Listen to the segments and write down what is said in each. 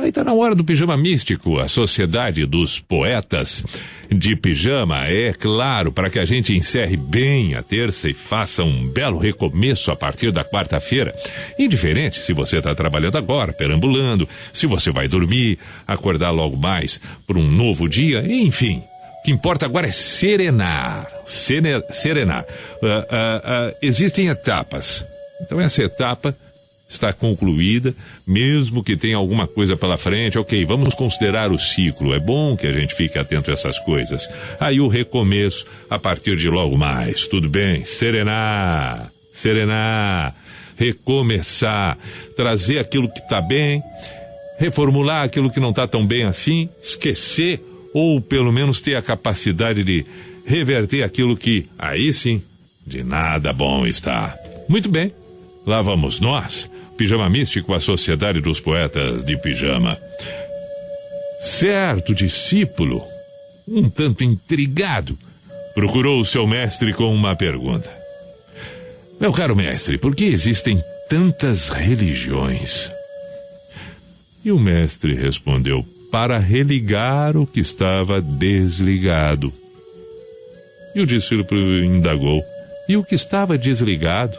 Aí tá na hora do pijama místico, a sociedade dos poetas de pijama. É claro, para que a gente encerre bem a terça e faça um belo recomeço a partir da quarta-feira. Indiferente se você está trabalhando agora, perambulando, se você vai dormir, acordar logo mais por um novo dia, enfim. O que importa agora é serenar. Serenar. Uh, uh, uh, existem etapas. Então, essa etapa está concluída, mesmo que tenha alguma coisa pela frente, ok, vamos considerar o ciclo. É bom que a gente fique atento a essas coisas. Aí o recomeço a partir de logo mais. Tudo bem? Serenar, serenar, recomeçar, trazer aquilo que está bem, reformular aquilo que não está tão bem assim, esquecer ou pelo menos ter a capacidade de reverter aquilo que, aí sim, de nada bom está. Muito bem, lá vamos nós Pijama Místico, a Sociedade dos Poetas de Pijama. Certo discípulo, um tanto intrigado, procurou o seu mestre com uma pergunta. Meu caro mestre, por que existem tantas religiões? E o mestre respondeu: para religar o que estava desligado. E o discípulo indagou: e o que estava desligado?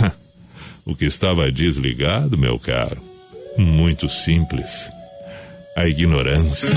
O que estava desligado, meu caro? Muito simples. A ignorância.